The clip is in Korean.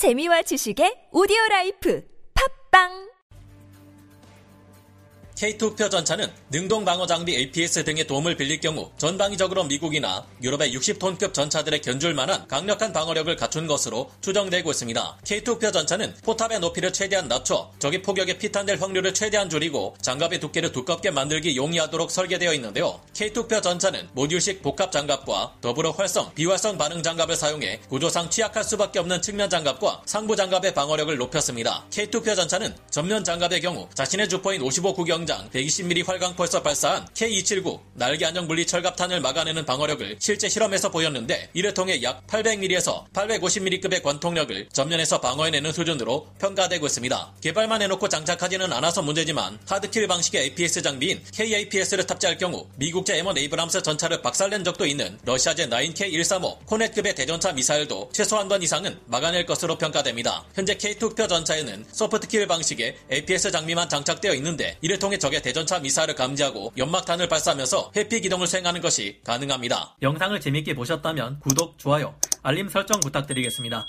재미와 지식의 오디오 라이프 K2 흑표 전차는 능동 방어 장비 APS 등의 도움을 빌릴 경우 전방위적으로 미국이나 유럽의 60톤급 전차들에 견줄 만한 강력한 방어력을 갖춘 것으로 추정되고 있습니다. K2 흑표 전차는 포탑의 높이를 최대한 낮춰 적의 포격에 피탄될 확률을 최대한 줄이고 장갑의 두께를 두껍게 만들기 용이하도록 설계되어 있는데요. K2 흑표 전차는 모듈식 복합 장갑과 더불어 활성, 비활성 반응 장갑을 사용해 구조상 취약할 수밖에 없는 측면 장갑과 상부 장갑의 방어력을 높였습니다. K2 흑표 전차는 전면 장갑의 경우 자신의 주포인 55 구경장 120mm 활강포에서 발사한 K279 날개 안정 분리 철갑탄을 막아내는 방어력을 실제 실험에서 보였는데 이를 통해 약 800mm에서 850mm급의 관통력을 전면에서 방어해내는 수준으로 평가되고 있습니다. 개발만 해놓고 장착하지는 않아서 문제지만 하드킬 방식의 APS 장비인 KAPS를 탑재할 경우 미국제 M1 에이브람스 전차를 박살낸 적도 있는 러시아제 9K135 코넷급의 대전차 미사일도 최소 한 번 이상은 막아낼 것으로 평가됩니다. 현재 K2표 전차에는 소프트킬 방식의 APS 장비만 장착되어 있는데 이를 통해 적의 대전차 미사일을 감지하고 연막탄을 발사하면서 회피 기동을 수행하는 것이 가능합니다. 영상을 재밌게 보셨다면 구독, 좋아요, 알림 설정 부탁드리겠습니다.